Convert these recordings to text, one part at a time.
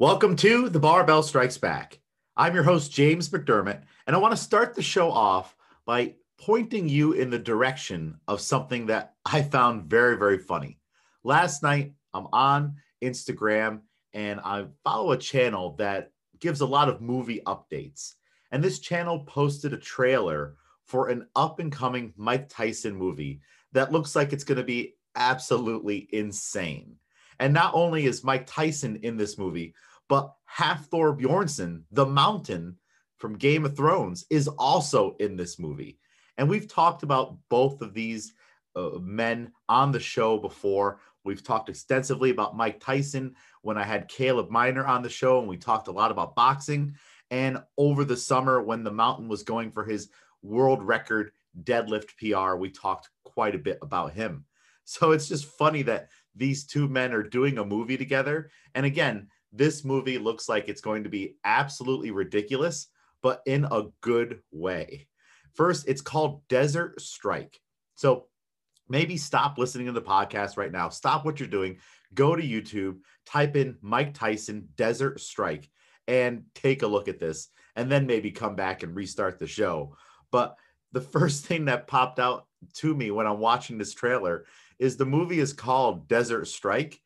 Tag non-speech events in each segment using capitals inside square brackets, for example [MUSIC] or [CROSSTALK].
Welcome to The Barbell Strikes Back. I'm your host, James McDermott, and I want to start the show off by pointing you in the direction of something that I found very, very funny. Last night, I'm on Instagram and I follow a channel that gives a lot of movie updates. And this channel posted a trailer for an up and coming Mike Tyson movie that looks like it's going to be absolutely insane. And not only is Mike Tyson in this movie, but Hafthor Bjornsson, the mountain from Game of Thrones, is also in this movie. And we've talked about both of these uh, men on the show before. We've talked extensively about Mike Tyson when I had Caleb Miner on the show, and we talked a lot about boxing. And over the summer, when the mountain was going for his world record deadlift PR, we talked quite a bit about him. So it's just funny that these two men are doing a movie together. And again, this movie looks like it's going to be absolutely ridiculous, but in a good way. First, it's called Desert Strike. So maybe stop listening to the podcast right now. Stop what you're doing. Go to YouTube, type in Mike Tyson Desert Strike, and take a look at this. And then maybe come back and restart the show. But the [LAUGHS] first thing that popped out to me when I'm watching this trailer is the movie is called Desert Strike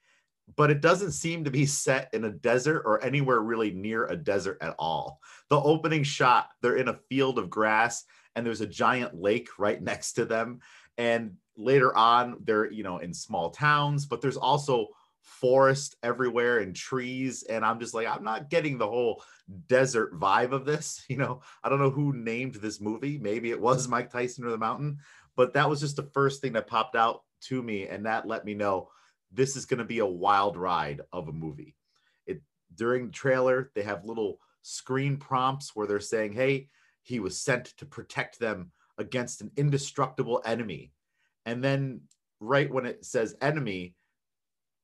but it doesn't seem to be set in a desert or anywhere really near a desert at all. The opening shot, they're in a field of grass and there's a giant lake right [LAUGHS] next to them. And later on, they're, you know, in small towns, but there's also forest everywhere and trees. And I'm just like, I'm not getting the whole desert vibe of this. [LAUGHS] You know, I don't know who named this movie. Maybe it was Mike Tyson or the Mountain, but that was just the first thing that popped out to me. And that let me know this is going to be a wild ride of a movie. It during the trailer, they have little screen prompts where they're saying, "Hey, he was sent to protect them against an indestructible enemy." And then right when it says enemy,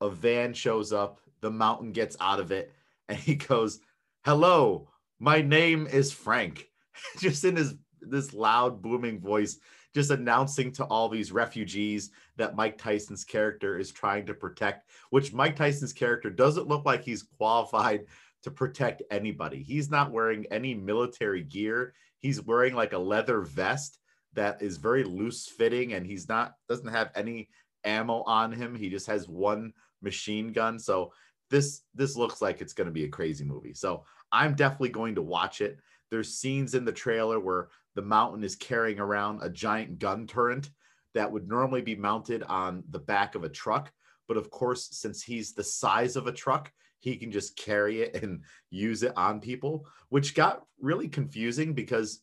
a van shows up, the mountain gets out of it, and he goes, "Hello, my name is Frank." [LAUGHS] Just in his this loud booming voice just announcing to all these refugees that Mike Tyson's character is trying to protect, which Mike Tyson's character doesn't look like he's qualified to protect anybody. He's not wearing any military gear. He's wearing like a leather vest that is very loose fitting and he's not doesn't have any ammo on him. He just has one machine gun. So this this looks like it's going to be a crazy movie. So I'm definitely going to watch it. There's scenes in the trailer where the mountain is carrying around a giant gun turret that would normally be mounted on the back of a truck. But of course, since he's the size of a truck, he can just carry it and use it on people, which got really confusing because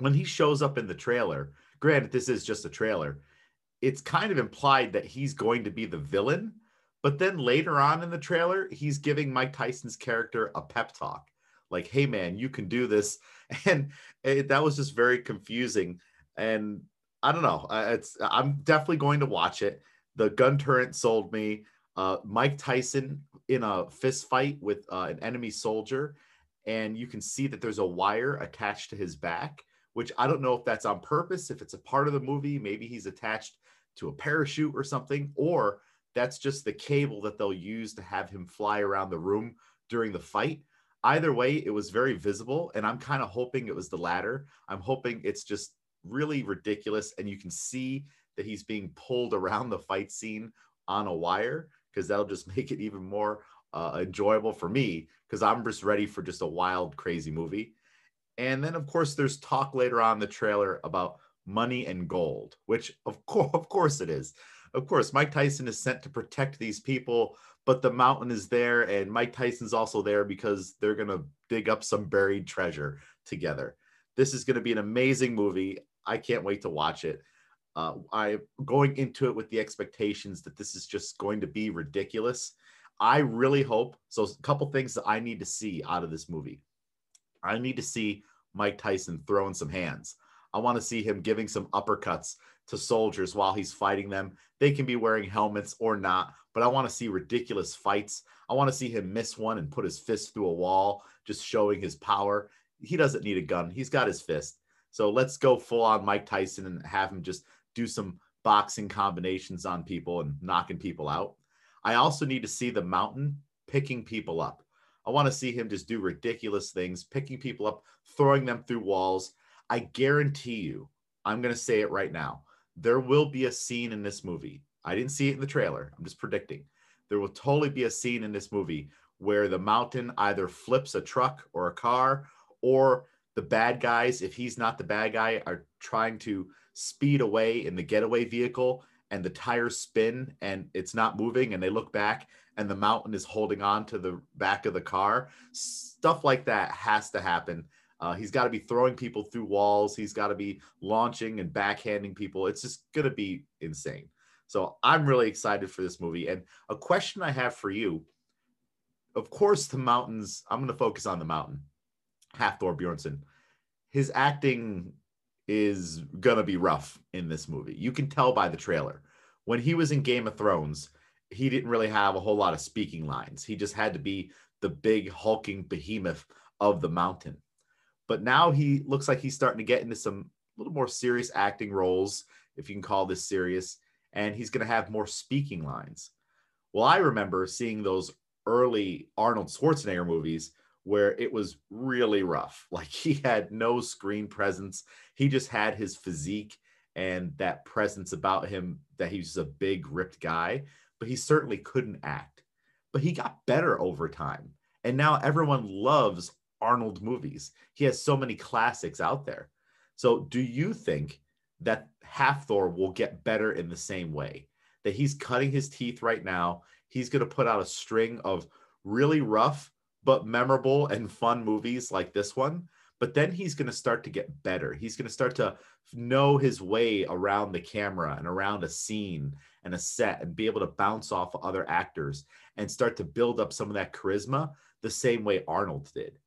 when he shows up in the trailer, granted, this is just a trailer, it's kind of implied that he's going to be the villain. But then later on in the trailer, he's giving Mike Tyson's character a pep talk like, hey, man, you can do this. [LAUGHS] And it, that was just very confusing. And I don't know. It's I'm definitely going to watch it. The gun turret sold me. Uh, Mike Tyson in a fist fight with uh, an enemy soldier, and you can see that there's a wire attached to his back, which I don't know if that's on purpose, if it's a part of the movie. Maybe he's attached to a parachute or something, or that's just the cable that they'll use to have him fly around the room during the fight either way, it was very visible. And I'm kind of hoping it was the latter. I'm hoping it's just really ridiculous. And you can see that he's being pulled around the fight scene on a wire because that'll just [LAUGHS] make it even more uh, enjoyable for me because I'm just ready for just a wild, crazy movie. And then, of course, there's talk later on the trailer about money and gold, which of course, [LAUGHS] of course, it is. Of course, Mike Tyson is sent to protect these people but the mountain is there and Mike Tyson's also there because they're going to dig up some buried treasure together. This is going to be an amazing movie. I can't wait to watch it. Uh, I'm going into it with the expectations that this is just going to be ridiculous. I really hope so. A couple things that I need to see out of this movie. I need to see Mike Tyson throwing some hands. I want to see him giving some uppercuts to soldiers while he's fighting them. They can be wearing helmets or not, but I want to see ridiculous fights. I want to see him miss one and put his fist through a wall, just showing his power. He doesn't need a gun, he's got his fist. So let's go full on Mike Tyson and have him just do some boxing combinations on people and knocking people out. I also need to see the mountain picking people up. I want to see him just do ridiculous things, picking people up, throwing them through walls. I guarantee you, I'm going to say it right now. There will be a scene in this movie. I didn't see it in the trailer. I'm just predicting. There will totally be a scene in this movie where the mountain either flips a truck or a car, or the bad guys, if he's not the bad guy, are trying to speed away in the getaway vehicle and the tires spin and it's not moving and they look back and the mountain is holding on to the back of the car. Stuff like that has to happen. Uh, he's got to be throwing people through walls. He's got to be launching and backhanding people. It's just going to be insane. So I'm really excited for this movie. And a question I have for you of course, the mountains, I'm going to focus on the mountain. Hafthor Bjornsson. His acting is going to be rough in this movie. You can tell by the trailer. When he was in Game of Thrones, he didn't really have a whole lot of speaking lines. He just had to be the big hulking behemoth of the mountain. But now he looks like he's starting to get into some a little more serious acting roles, if you can call this serious, and he's going to have more speaking lines. Well, I remember seeing those early Arnold Schwarzenegger movies where it was really rough. [LAUGHS] Like he had no screen presence. He just had his physique and that presence about him that he was a big ripped guy, but he certainly couldn't act. But he got better over time. And now everyone loves Arnold movies. He has so many classics out there. So do you think that Hafthor will get better in the same way? That he's cutting his teeth right now he's going to put out a string of really rough but memorable and fun movies like this one. But then he's going to start to get better. He's going to start to know his way around the camera and around a scene and a set and be able to bounce off other actors and start to build up some of that charisma the same way Arnold did.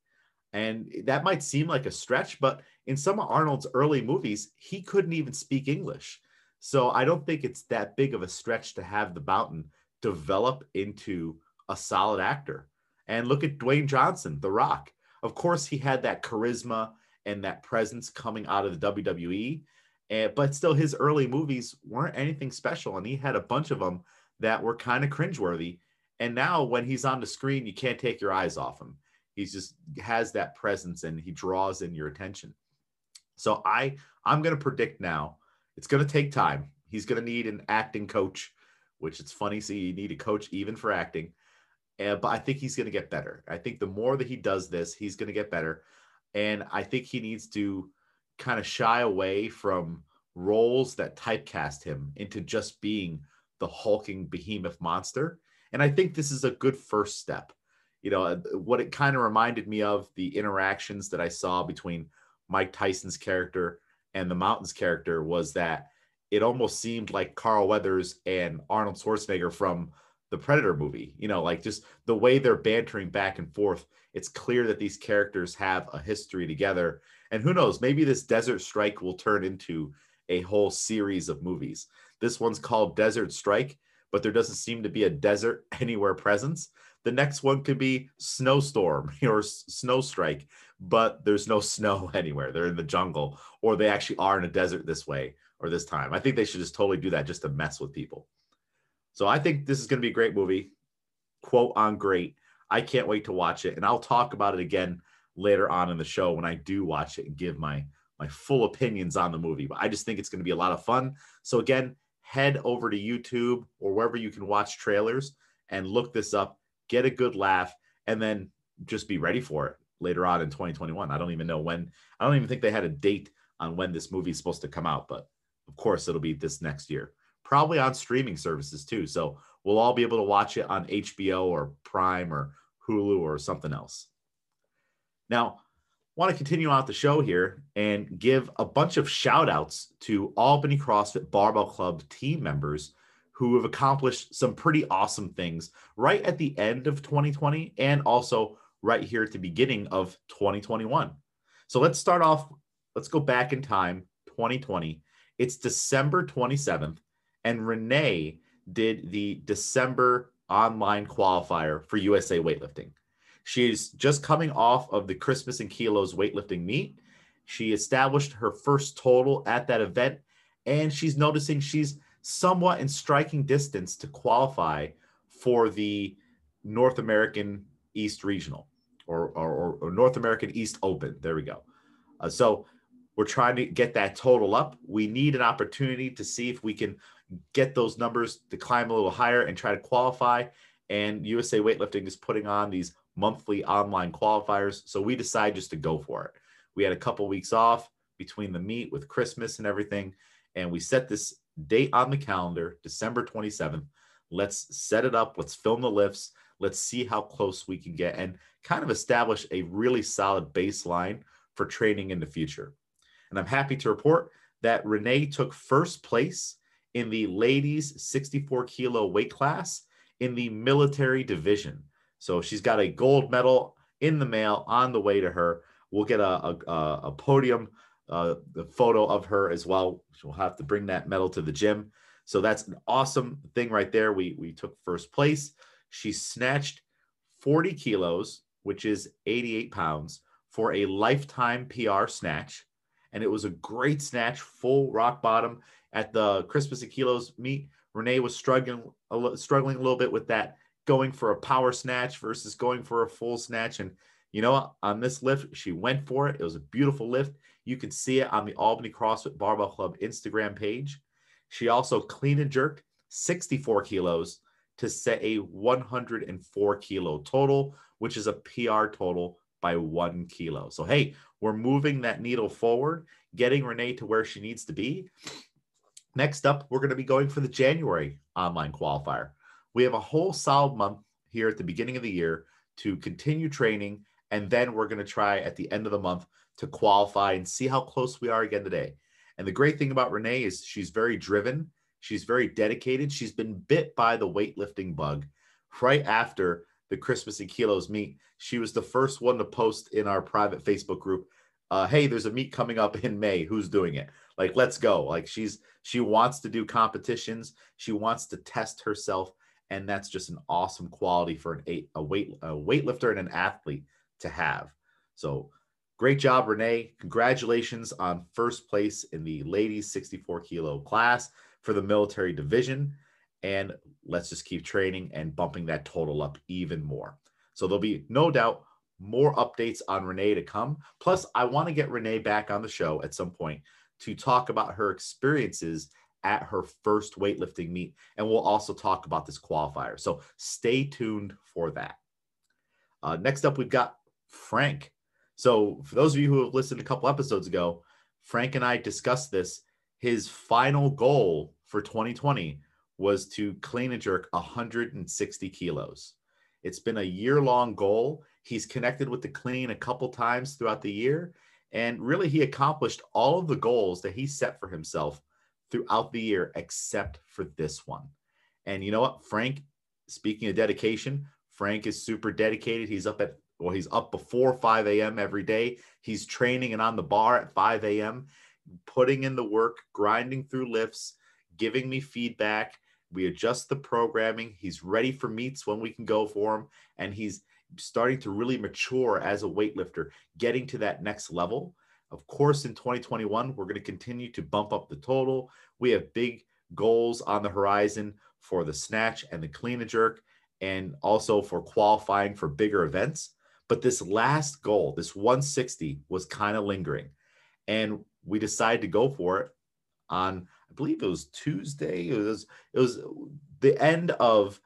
And that might seem like a stretch, but in some of Arnold's early movies, he couldn't even speak English. So I don't think it's that big of a stretch to have the Mountain develop into a solid actor. And look at Dwayne Johnson, The Rock. Of course, he had that charisma and that presence coming out of the WWE, and, eh, but still, his early movies weren't anything special. And he had a bunch of them that were kind of cringeworthy. And now, when he's on the screen, you can't take your eyes off him. He just has that presence and he draws in your attention. So I I'm going to predict now. It's going to take time. He's going to need an acting coach which it's funny. See, you need a coach even for acting. And, but I think he's going to get better. I think the more that he does this, he's going to get better. And I think he needs to kind of shy away from roles that typecast him into just being the hulking behemoth monster. And I think this is a good first step. You know, what it kind of reminded me of the interactions that I saw between Mike Tyson's character and the Mountains character was that it almost seemed like Carl Weathers and Arnold Schwarzenegger from the Predator movie. You know, like just the way they're bantering back and forth. It's clear that these characters have a history together. And who knows, maybe this Desert Strike will turn into a whole series of movies. This one's called Desert Strike, but there doesn't seem to be a desert [LAUGHS] anywhere presence. The next one could be Snowstorm [LAUGHS] or Snow Strike, but there's no snow [LAUGHS] anywhere. They're in the jungle, or they actually are in a desert this way or this time. I think they should just totally do that just to mess with people. So I think this is going to be a great movie. Quote on great. I can't wait to watch it, and I'll talk about it again later on in the show when I do watch it and give my my full opinions on the movie. But I just think it's going to be a lot of fun. So again, head over to YouTube or wherever you can watch trailers and look this up, get a good laugh, and then just be ready for it later on in 2021. I don't even know when. I don't even think they had a date on when this movie is supposed to come out, but of course, it'll be this next year, probably on streaming services too. So we'll all be able to watch it on HBO or Prime or Hulu or something else. Now, want to continue out the show here and give a bunch of shout outs to Albany CrossFit Barbell Club team members who have accomplished some pretty awesome things right at the end of 2020 and also right here at the beginning of 2021. So let's start off, let's go back in time, 2020, it's December 27th, and Renee did the December online qualifier for USA Weightlifting. She's just coming off of the Christmas and Kilos weightlifting meet. She established her first total at that event, and she's noticing she's somewhat in striking distance to qualify for the North American East Regional. or, or, or North American East Open. There we go. Uh, so we're trying to get that total up. We need an opportunity to see if we can get those numbers to climb a little higher and try to qualify. And USA Weightlifting is putting on these monthly online qualifiers. So we decided just to go for it. We had a couple weeks off between the meet with Christmas and everything. And we set this date on the calendar, December 27th. Let's set it up. Let's film the lifts. Let's see how close we can get and kind of establish a really solid baseline for training in the future. And I'm happy to report that Renee took first place in the ladies 64 kilo weight class in the military division. So she's got a gold medal in the mail on the way to her. We'll get a, a, a podium uh, the photo of her as well. She'll have to bring that medal to the gym. So that's an awesome thing right there. We we took first place. She snatched 40 kilos, which is 88 pounds, for a lifetime PR snatch. And it was a great snatch, full rock bottom at the Christmas Kilos meet. Renee was struggling a, struggling a little bit with that, going for a power snatch versus going for a full snatch. And you know, on this lift, she went for it. It was a beautiful lift. You can see it on the Albany CrossFit Barbell Club Instagram page. She also clean and jerked 64 kilos to set a 104 kilo total, which is a PR total by one kilo. So, hey, we're moving that needle forward, getting Renee to where she needs to be. Next up, we're going to be going for the January online qualifier. We have a whole solid month here at the beginning of the year to continue training and then we're going to try at the end of the month to qualify and see how close we are again today. And the great thing about Renee is she's very driven, she's very dedicated. She's been bit by the weightlifting bug right after the Christmas and Kilos meet. She was the first one to post in our private Facebook group, uh, "Hey, there's a meet coming up in May. Who's doing it? Like, let's go!" Like she's she wants to do competitions. She wants to test herself, and that's just an awesome quality for an eight, a weight a weightlifter and an athlete to have. So great job, Renee. Congratulations on first place in the ladies 64 kilo class for the military division. And let's just keep training and bumping that total up even more. So there'll be no doubt more updates on Renee to come. Plus, I want to get Renee back on the show at some point to talk about her experiences at her first weightlifting meet. And we'll also talk about this qualifier. So stay tuned for that. Uh, next up, we've got Frank. So, for those of you who have listened a couple episodes ago, Frank and I discussed this. His final goal for 2020 was to clean a jerk 160 kilos. It's been a year long goal. He's connected with the clean a couple times throughout the year. And really, he accomplished all of the goals that he set for himself throughout the year, except for this one. And you know what? Frank, speaking of dedication, Frank is super dedicated. He's up at well, he's up before 5 a.m. every day. He's training and on the bar at 5 a.m., putting in the work, grinding through lifts, giving me feedback. We adjust the programming. He's ready for meets when we can go for him. And he's starting to really mature as a weightlifter, getting to that next level. Of course, in 2021, we're going to continue to bump up the total. We have big goals on the horizon for the snatch and the clean and jerk, and also for qualifying for bigger events. But this last goal, this 160, was kind of lingering. And we decided to go for it on, I believe it was Tuesday. It was, it was the end of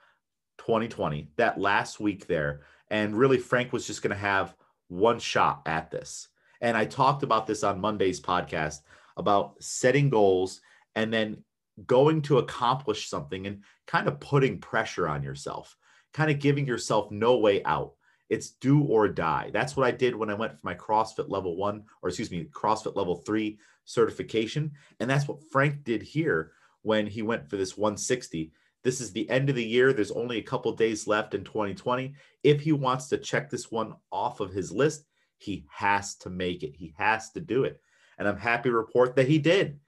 2020, that last week there. And really, Frank was just going to have one shot at this. And I talked about this on Monday's podcast about setting goals and then going to accomplish something and kind of putting pressure on yourself, kind of giving yourself no way out. It's do or die. That's what I did when I went for my CrossFit level one, or excuse me, CrossFit level three certification. And that's what Frank did here when he went for this 160. This is the end of the year. There's only a couple days left in 2020. If he wants to check this one off of his list, he has to make it. He has to do it. And I'm happy to report that he did.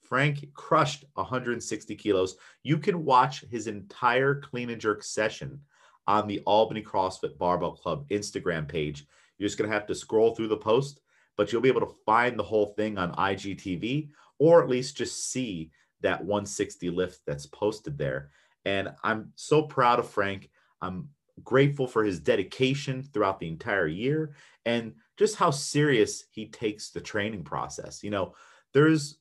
Frank crushed 160 kilos. You can watch his entire clean and jerk session on the Albany CrossFit Barbell Club Instagram page. You're just going to have to scroll through the post, but you'll be able to find the whole thing on IGTV or at least just see that 160 lift that's posted there. And I'm so proud of Frank. I'm grateful for his dedication throughout the entire year and just how serious he takes the training process. You know, there's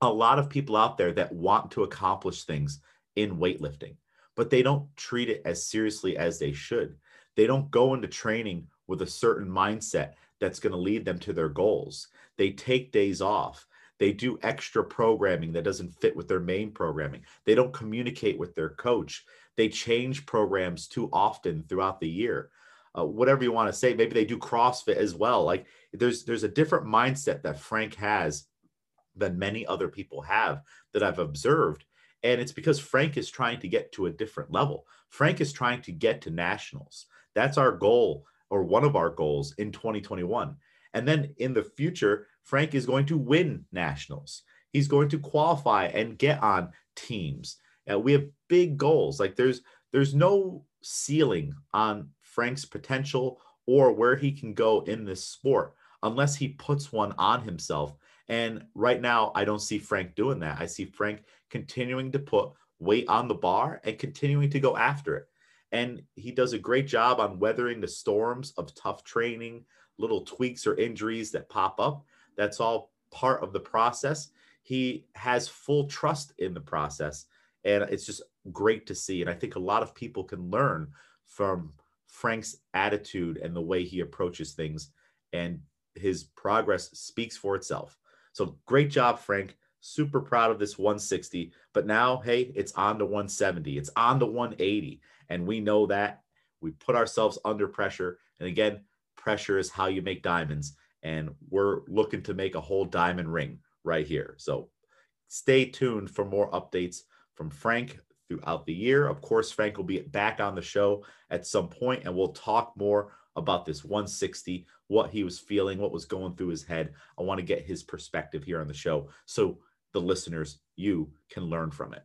a lot of people out there that want to accomplish things in weightlifting, but they don't treat it as seriously as they should. They don't go into training with a certain mindset that's going to lead them to their goals. They take days off. They do extra programming that doesn't fit with their main programming. They don't communicate with their coach. They change programs too often throughout the year. Uh, whatever you want to say, maybe they do CrossFit as well. Like there's there's a different mindset that Frank has than many other people have that I've observed. And it's because Frank is trying to get to a different level. Frank is trying to get to nationals. That's our goal or one of our goals in 2021. And then in the future, Frank is going to win nationals. He's going to qualify and get on teams. Uh, we have big goals. Like there's there's no ceiling on Frank's potential or where he can go in this sport unless he puts one on himself. And right now, I don't see Frank doing that. I see Frank continuing to put weight on the bar and continuing to go after it. And he does a great job on weathering the storms of tough training, little tweaks or injuries that pop up. That's all part of the process. He has full trust in the process. And it's just great to see. And I think a lot of people can learn from Frank's attitude and the way he approaches things. And his progress speaks for itself. So great job, Frank. Super proud of this 160. But now, hey, it's on to 170. It's on to 180. And we know that we put ourselves under pressure. And again, pressure is how you make diamonds. And we're looking to make a whole diamond ring right here. So stay tuned for more updates from Frank throughout the year. Of course, Frank will be back on the show at some point and we'll talk more about this 160, what he was feeling, what was going through his head. I want to get his perspective here on the show so the listeners, you can learn from it.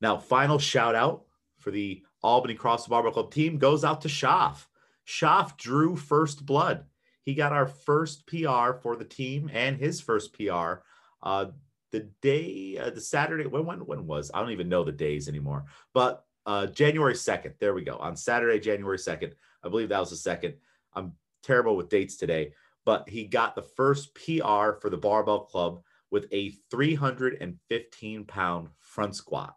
Now, final shout out for the Albany Cross Barbell Club team goes out to Schaff. Schaff drew first blood. He got our first PR for the team and his first PR uh, the day, uh, the Saturday. When, when when was? I don't even know the days anymore. But uh, January second. There we go. On Saturday, January second. I believe that was the second. I'm terrible with dates today, but he got the first PR for the Barbell Club with a 315 pound front squat.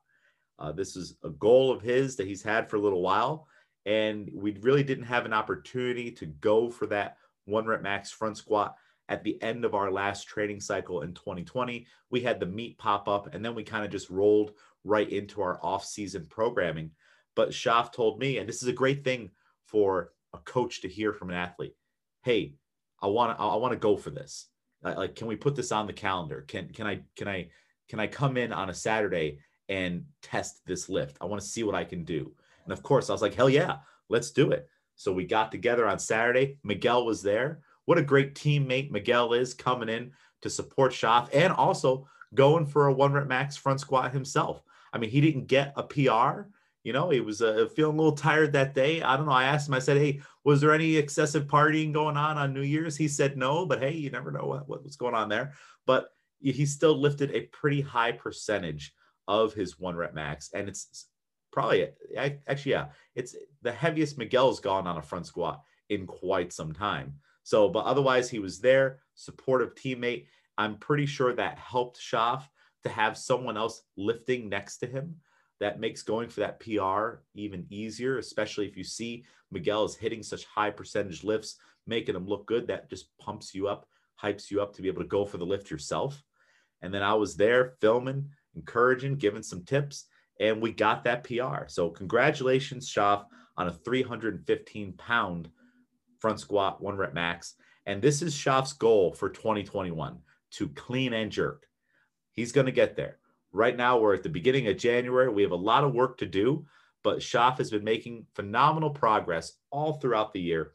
Uh, this is a goal of his that he's had for a little while. And we really didn't have an opportunity to go for that one rep max front squat at the end of our last training cycle in 2020. We had the meet pop up, and then we kind of just rolled right into our off season programming. But Schaff told me, and this is a great thing for a coach to hear from an athlete. Hey, I want to I want to go for this. Like, can we put this on the calendar? Can can I can I can I come in on a Saturday and test this lift? I want to see what I can do. And of course, I was like, hell yeah, let's do it. So we got together on Saturday. Miguel was there. What a great teammate Miguel is coming in to support Schaff and also going for a one rep max front squat himself. I mean, he didn't get a PR. You know, he was uh, feeling a little tired that day. I don't know. I asked him, I said, Hey, was there any excessive partying going on on New Year's? He said no, but hey, you never know what, what was going on there. But he still lifted a pretty high percentage of his one rep max. And it's probably, actually, yeah, it's the heaviest Miguel's gone on a front squat in quite some time. So, but otherwise, he was there, supportive teammate. I'm pretty sure that helped Schaff to have someone else lifting next to him that makes going for that PR even easier, especially if you see Miguel is hitting such high percentage lifts, making them look good. That just pumps you up, hypes you up to be able to go for the lift yourself. And then I was there filming, encouraging, giving some tips, and we got that PR. So congratulations, Schaff, on a 315 pound front squat, one rep max. And this is Schaff's goal for 2021 to clean and jerk. He's going to get there. Right now, we're at the beginning of January. We have a lot of work to do, but Schaff has been making phenomenal progress all throughout the year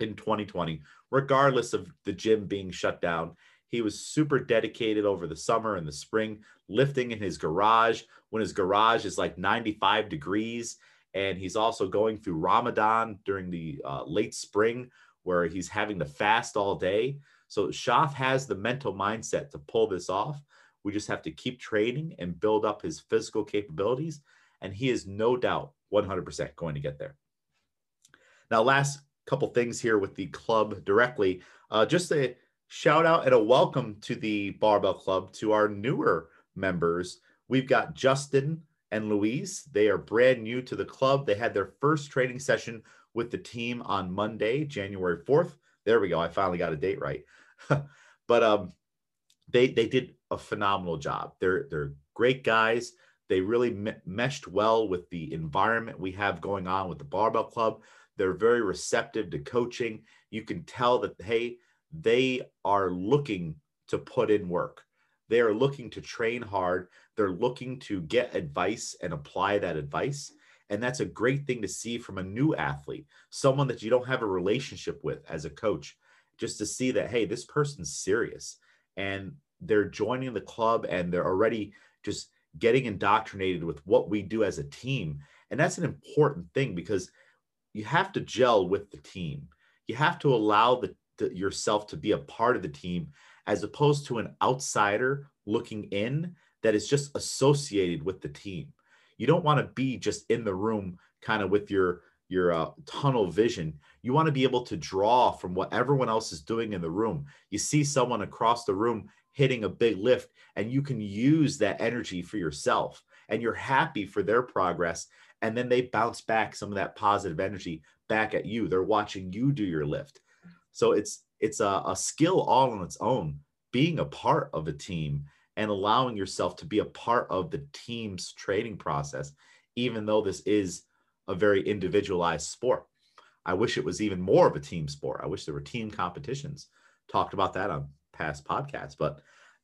in 2020, regardless of the gym being shut down. He was super dedicated over the summer and the spring, lifting in his garage when his garage is like 95 degrees. And he's also going through Ramadan during the uh, late spring, where he's having to fast all day. So Schaff has the mental mindset to pull this off. We just have to keep training and build up his physical capabilities. And he is no doubt 100% going to get there. Now, last couple things here with the club directly. Uh, just a shout out and a welcome to the Barbell Club to our newer members. We've got Justin and Luis. They are brand new to the club. They had their first training session with the team on Monday, January 4th. There we go. I finally got a date right. [LAUGHS] but um, they they did a phenomenal job. They're they're great guys. They really me- meshed well with the environment we have going on with the Barbell Club. They're very receptive to coaching. You can tell that hey, they are looking to put in work. They are looking to train hard. They're looking to get advice and apply that advice. And that's a great thing to see from a new athlete, someone that you don't have a relationship with as a coach, just to see that, hey, this person's serious and they're joining the club and they're already just getting indoctrinated with what we do as a team. And that's an important thing because you have to gel with the team. You have to allow the, the, yourself to be a part of the team as opposed to an outsider looking in that is just associated with the team. You don't want to be just in the room kind of with your your uh, tunnel vision. You want to be able to draw from what everyone else is doing in the room. You see someone across the room hitting a big lift and you can use that energy for yourself and you're happy for their progress and then they bounce back some of that positive energy back at you. They're watching you do your lift. So it's it's a, a skill all on its own, being a part of a team and allowing yourself to be a part of the team's training process, even though this is a very individualized sport. I wish it was even more of a team sport. I wish there were team competitions. Talked about that on past podcasts. But,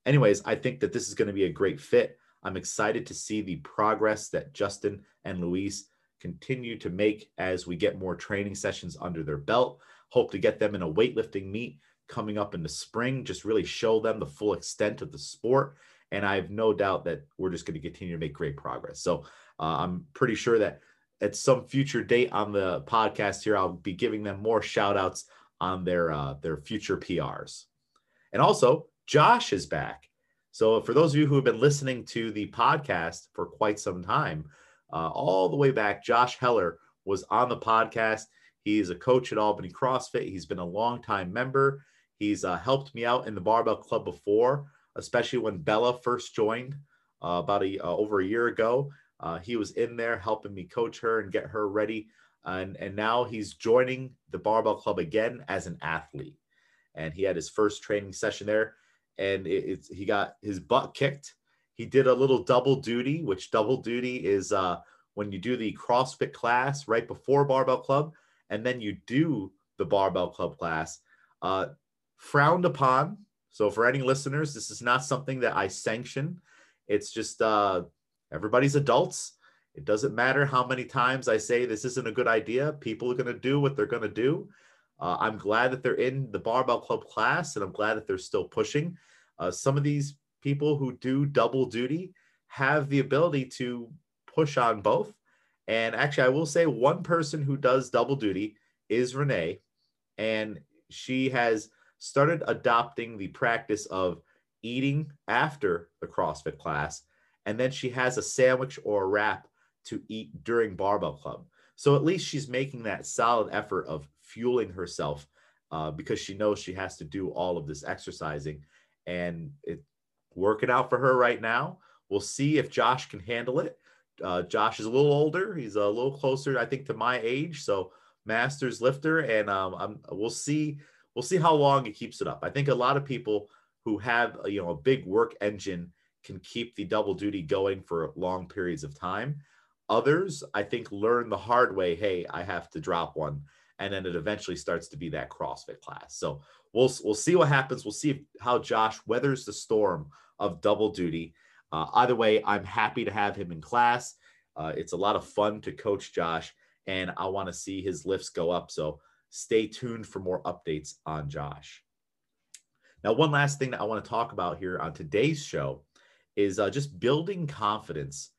anyways, I think that this is going to be a great fit. I'm excited to see the progress that Justin and Luis continue to make as we get more training sessions under their belt. Hope to get them in a weightlifting meet coming up in the spring, just really show them the full extent of the sport. And I have no doubt that we're just going to continue to make great progress. So uh, I'm pretty sure that at some future date on the podcast here, I'll be giving them more shout outs on their uh, their future PRs. And also, Josh is back. So for those of you who have been listening to the podcast for quite some time, uh, all the way back, Josh Heller was on the podcast. He's a coach at Albany CrossFit. He's been a long-time member. He's uh, helped me out in the barbell club before, especially when Bella first joined uh, about a uh, over a year ago. Uh, he was in there helping me coach her and get her ready, and and now he's joining the barbell club again as an athlete. And he had his first training session there, and it, it's he got his butt kicked. He did a little double duty, which double duty is uh, when you do the CrossFit class right before barbell club, and then you do the barbell club class. Uh, frowned upon. So for any listeners, this is not something that I sanction. It's just uh, everybody's adults. It doesn't matter how many times I say this isn't a good idea. People are going to do what they're going to do. Uh, I'm glad that they're in the barbell club class, and I'm glad that they're still pushing. Uh, some of these people who do double duty have the ability to push on both. And actually, I will say one person who does double duty is Renee, and she has started adopting the practice of eating after the CrossFit class. And then she has a sandwich or a wrap to eat during barbell club. So at least she's making that solid effort of fueling herself uh, because she knows she has to do all of this exercising and it's working out for her right now. We'll see if Josh can handle it. Uh, Josh is a little older. He's a little closer, I think, to my age. So masters lifter, and um, we'll see we'll see how long it keeps it up. I think a lot of people who have you know a big work engine can keep the double duty going for long periods of time. Others, I think, learn the hard way. Hey, I have to drop one, and then it eventually starts to be that CrossFit class. So we'll we'll see what happens. We'll see how Josh weathers the storm of double duty. Uh, either way, I'm happy to have him in class. Uh, it's a lot of fun to coach Josh, and I want to see his lifts go up. So stay tuned for more updates on Josh. Now, one last thing that I want to talk about here on today's show is uh, just building confidence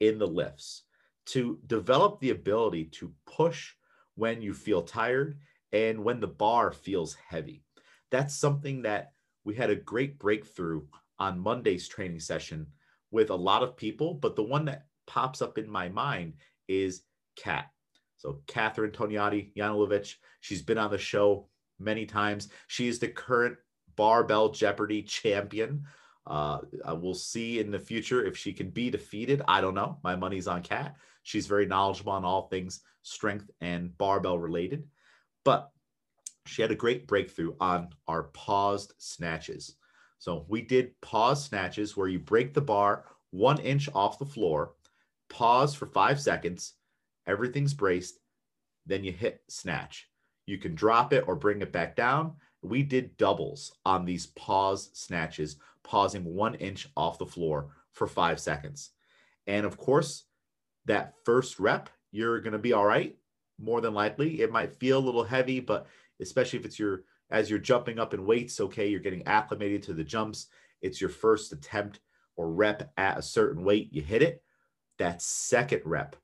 in the lifts to develop the ability to push when you feel tired and when the bar feels heavy. That's something that we had a great breakthrough on Monday's training session with a lot of people, but the one that pops up in my mind is Kat. So Catherine Toniati Yanulovich, she's been on the show many times. She is the current barbell Jeopardy champion. Uh, we'll see in the future if she can be defeated. I don't know. My money's on Kat. She's very knowledgeable on all things strength and barbell related. But she had a great breakthrough on our paused snatches. So we did pause snatches where you break the bar one inch off the floor, pause for five seconds, everything's braced, then you hit snatch. You can drop it or bring it back down. We did doubles on these pause snatches, pausing one inch off the floor for five seconds. And of course, that first rep, you're going to be all right. More than likely, it might feel a little heavy, but especially if it's your as you're jumping up in weights, okay, you're getting acclimated to the jumps. It's your first attempt or rep at a certain weight, you hit it. That second rep,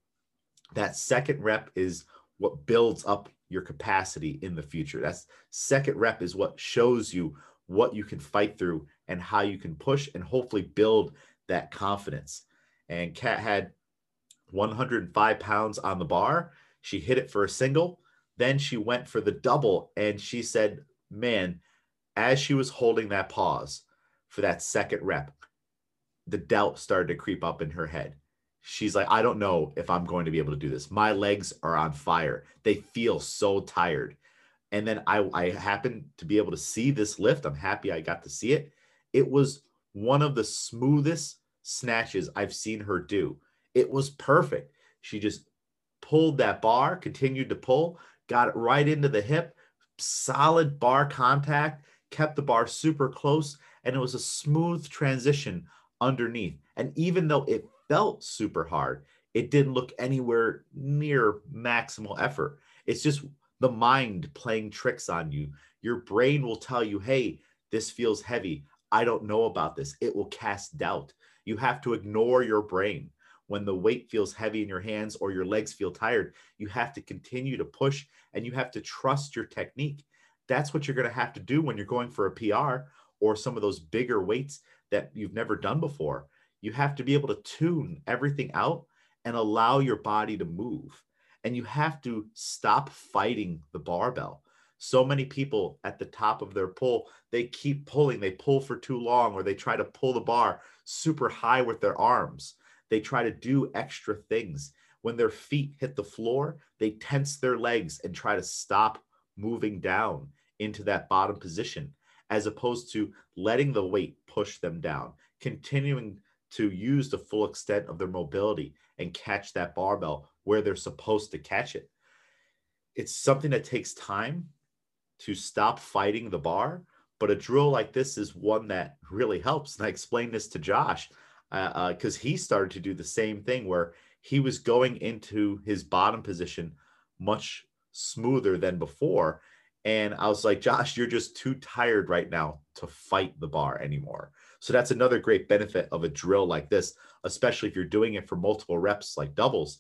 that second rep is what builds up your capacity in the future. That's second rep is what shows you what you can fight through and how you can push and hopefully build that confidence. And Kat had 105 pounds on the bar. She hit it for a single. Then she went for the double and she said, Man, as she was holding that pause for that second rep, the doubt started to creep up in her head. She's like, I don't know if I'm going to be able to do this. My legs are on fire. They feel so tired. And then I, I happened to be able to see this lift. I'm happy I got to see it. It was one of the smoothest snatches I've seen her do. It was perfect. She just pulled that bar, continued to pull, got it right into the hip, solid bar contact, kept the bar super close, and it was a smooth transition underneath. And even though it felt super hard, it didn't look anywhere near maximal effort. It's just the mind playing tricks on you. Your brain will tell you, hey, this feels heavy. I don't know about this. It will cast doubt. You have to ignore your brain. When the weight feels heavy in your hands or your legs feel tired, you have to continue to push and you have to trust your technique. That's what you're going to have to do when you're going for a PR or some of those bigger weights that you've never done before. You have to be able to tune everything out and allow your body to move. And you have to stop fighting the barbell. So many people at the top of their pull, they keep pulling, they pull for too long, or they try to pull the bar super high with their arms. They try to do extra things. When their feet hit the floor, they tense their legs and try to stop moving down into that bottom position as opposed to letting the weight push them down, continuing to use the full extent of their mobility and catch that barbell where they're supposed to catch it. It's something that takes time to stop fighting the bar, but a drill like this is one that really helps. And I explained this to Josh because uh, uh, he started to do the same thing where he was going into his bottom position much smoother than before and I was like, Josh, you're just too tired right now to fight the bar anymore. So that's another great benefit of a drill like this, especially if you're doing it for multiple reps like doubles.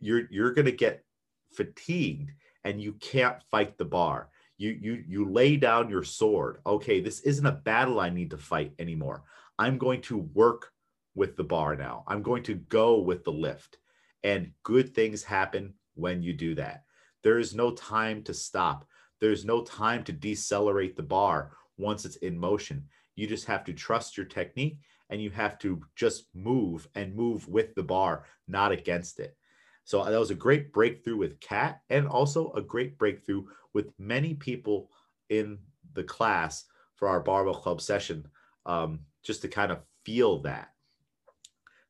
You're you're gonna get fatigued and you can't fight the bar. You you you lay down your sword. Okay, this isn't a battle I need to fight anymore. I'm going to work with the bar now. I'm going to go with the lift. And good things happen when you do that. There is no time to stop there's no time to decelerate the bar once it's in motion. You just have to trust your technique and you have to just move and move with the bar, not against it. So that was a great breakthrough with Kat and also a great breakthrough with many people in the class for our barbell club session, um, just to kind of feel that.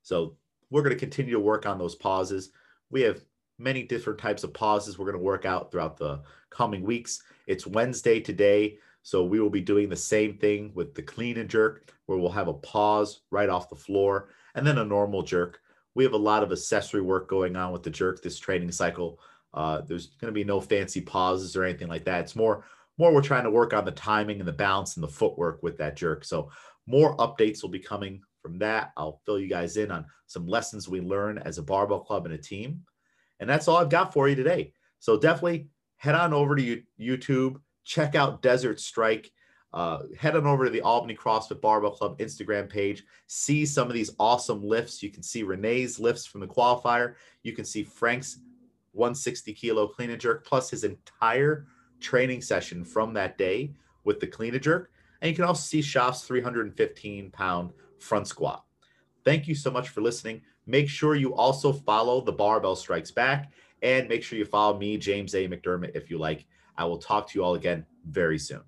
So we're going to continue to work on those pauses. We have many different types of pauses we're going to work out throughout the coming weeks. It's Wednesday today, so we will be doing the same thing with the clean and jerk, where we'll have a pause right off the floor and then a normal jerk. We have a lot of accessory work going on with the jerk this training cycle. Uh, there's going to be no fancy pauses or anything like that. It's more more we're trying to work on the timing and the balance and the footwork with that jerk. So more updates will be coming from that. I'll fill you guys in on some lessons we learn as a barbell club and a team. And that's all I've got for you today. So definitely head on over to YouTube, check out Desert Strike. Uh, head on over to the Albany CrossFit Barbell Club Instagram page. See some of these awesome lifts. You can see Renee's lifts from the qualifier. You can see Frank's 160 kilo clean and jerk, plus his entire training session from that day with the clean and jerk. And you can also see Schaff's 315 pound front squat. Thank you so much for listening. Make sure you also follow the Barbell Strikes Back and make sure you follow me, James A. McDermott, if you like. I will talk to you all again very soon.